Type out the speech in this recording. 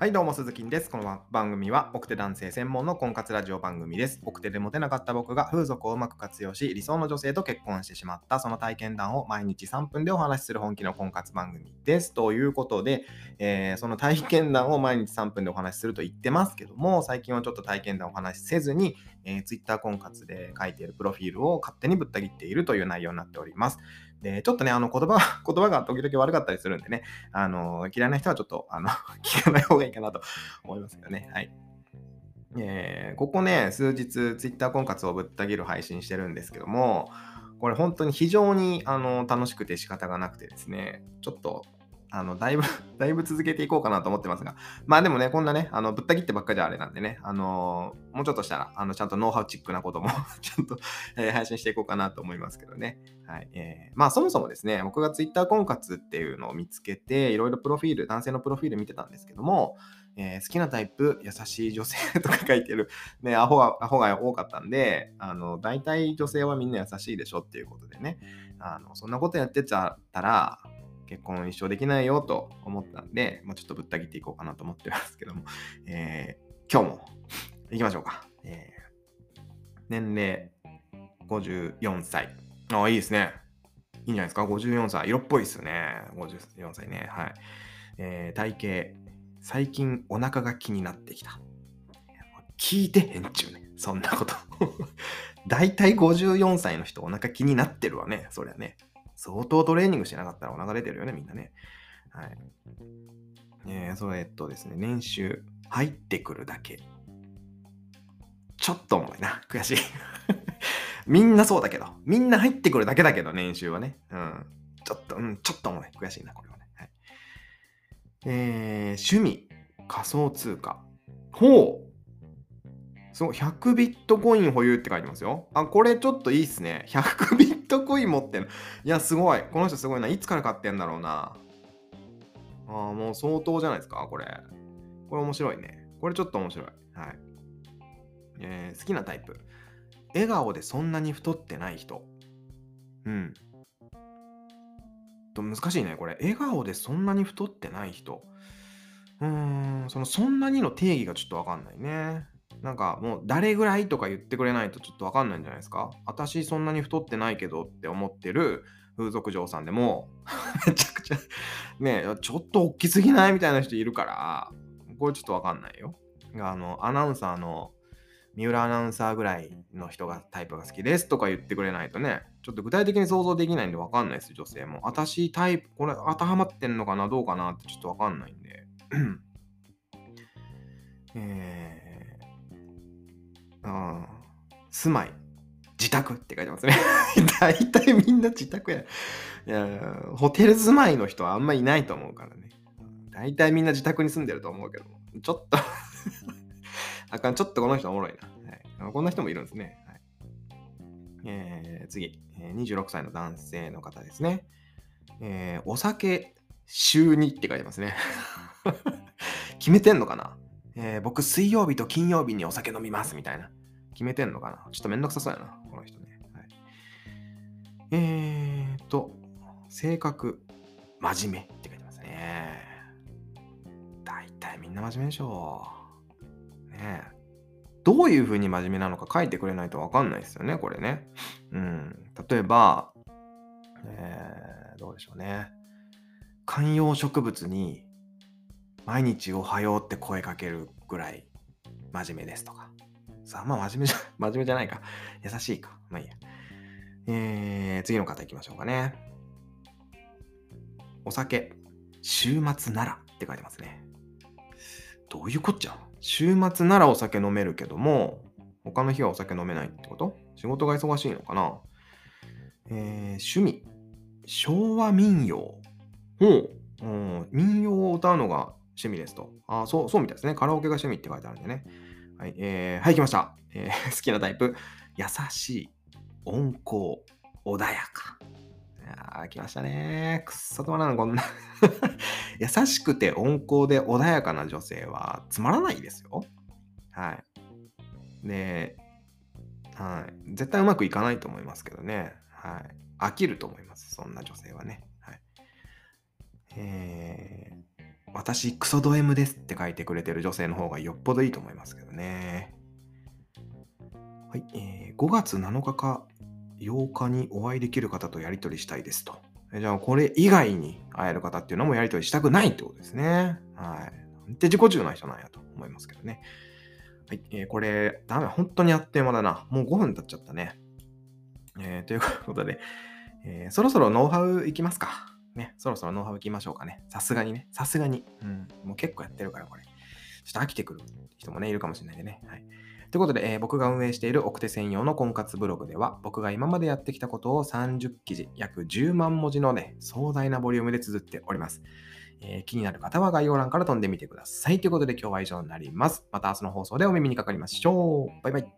はい、どうも、鈴木です。この番組は、奥手男性専門の婚活ラジオ番組です。奥手でモテなかった僕が風俗をうまく活用し、理想の女性と結婚してしまった、その体験談を毎日3分でお話しする本気の婚活番組です。ということで、えーその体験談を毎日3分でお話しすると言ってますけども、最近はちょっと体験談をお話しせずに、えー、Twitter 婚活で書いているプロフィールを勝手にぶった切っているという内容になっております。で、ちょっとね、あの言葉、言葉が時々悪かったりするんでね、あの、嫌いな人はちょっと、あの、聞かない方がいいかなと思いますけどね。はい。えーここね、数日、Twitter 婚活をぶった切る配信してるんですけども、これ本当に非常にあの楽しくて仕方がなくてですね、ちょっと、あの、だいぶ、だいぶ続けていこうかなと思ってますが、まあでもね、こんなね、あの、ぶった切ってばっかじゃあれなんでね、あのもうちょっとしたら、あの、ちゃんとノウハウチックなことも ちゃんと、えー配信していこうかなと思いますけどね。はい。えーまあそもそもですね、僕が Twitter 婚活っていうのを見つけて、いろいろプロフィール、男性のプロフィール見てたんですけども、えー好きなタイプ、優しい女性 とか書いてる、ね、アホが、アホが多かったんで、あの、大体女性はみんな優しいでしょっていうことでね、あの、そんなことやってちゃったら、結婚一生できないよと思ったんで、まあ、ちょっとぶった切っていこうかなと思ってますけども、えー今日も行きましょうか。えー年齢54歳。ああ、いいですね。いいんじゃないですか？54歳。色っぽいですよね。54歳ね。はい。えー体型。最近お腹が気になってきた。聞いてへんちゅうね。そんなこと。大体54歳の人お腹気になってるわね。そりゃね。相当トレーニングしてなかったらお腹出てるよね、みんなね。はい。えー、それとですね、年収入ってくるだけ。ちょっと重いな。悔しい。みんなそうだけど。みんな入ってくるだけだけど、年収はね。うん。ちょっと、うん、ちょっと重い。悔しいな、これはね。はい。えー、趣味、仮想通貨。ほうそう、100ビットコイン保有って書いてますよ。あ、これちょっといいっすね。100ビトコイン持ってんの。いや、すごい。この人すごいな。いつから買ってんだろうな。あーもう相当じゃないですか、これ。これ面白いね。これちょっと面白い。はい。えー好きなタイプ。笑顔でそんなに太ってない人。うん。と難しいね、これ。笑顔でそんなに太ってない人。うーん、そのそんなにの定義がちょっとわかんないね。なんかもう誰ぐらいとか言ってくれないとちょっとわかんないんじゃないですか？私そんなに太ってないけどって思ってる風俗嬢さんでも めちゃくちゃねえちょっと大きすぎないみたいな人いるからこれちょっとわかんないよ。あのアナウンサーの三浦アナウンサーぐらいの人がタイプが好きですとか言ってくれないとねちょっと具体的に想像できないんでわかんないです女性も。私タイプこれ当てはまってんのかな？どうかなってちょっとわかんないんで。えー、あー住まい、自宅って書いてますね。大体みんな自宅や。いや、ホテル住まいの人はあんまいないと思うからね。大体みんな自宅に住んでると思うけど、ちょっと あかん、ちょっとこの人おもろいな。はい、こんな人もいるんですね。はいえー次、えー26歳の男性の方ですね。えーお酒週2って書いてますね。決めてんのかな、えー僕、水曜日と金曜日にお酒飲みますみたいな。決めてんのかな？ちょっとめんどくさそうやな、この人ね。はい、えーと、性格、真面目って書いてますね。大体みんな真面目でしょう。ねえ。どういう風に真面目なのか書いてくれないとわかんないですよね、これね。うん。例えば、えー、どうでしょうね。観葉植物に毎日おはようって声かけるぐらい真面目ですとか。さあ、まあ真面目じゃ、真面目じゃないか。優しいか。まあいいや。えー、次の方行きましょうかね。お酒、週末ならって書いてますね。どういうこっちゃ？週末ならお酒飲めるけども、他の日はお酒飲めないってこと？仕事が忙しいのかな？えー、趣味、昭和民謡。ほう、うん、民謡を歌うのが趣味ですと。あ、そう、そうみたいですね。カラオケが趣味って書いてあるんでね。はい、えー、はい、来ました。えー 好きなタイプ。優しい、温厚、穏やか。いやー来ましたね。くっそとまらん、こんな。優しくて温厚で穏やかな女性はつまらないですよ。はい。で、はい。絶対うまくいかないと思いますけどね。はい。飽きると思います。そんな女性はね。はい。えー、私クソド M ですって書いてくれてる女性の方がよっぽどいいと思いますけどね。はい、えー、5月7日か8日にお会いできる方とやり取りしたいですと。じゃあ、これ以外に会える方っていうのもやり取りしたくないってことですね。はい。で、自己中な人なんやと思いますけどね。はい、えー、これ、ダメ、本当にあっという間だな。もう5分経っちゃったね。えー、ということで、えー、そろそろノウハウいきますか。ね、そろそろノウハウいきましょうかね。さすがにね。さすがに。うん。もう結構やってるから、これ。ちょっと飽きてくる人もね、いるかもしれないんでね。はい。ということで、えー、僕が運営している奥手専用の婚活ブログでは、僕が今までやってきたことを30記事、約10万文字のね、壮大なボリュームで綴っております。えー、気になる方は概要欄から飛んでみてください。ということで今日は以上になります。また明日の放送でお耳にかかりましょう。バイバイ。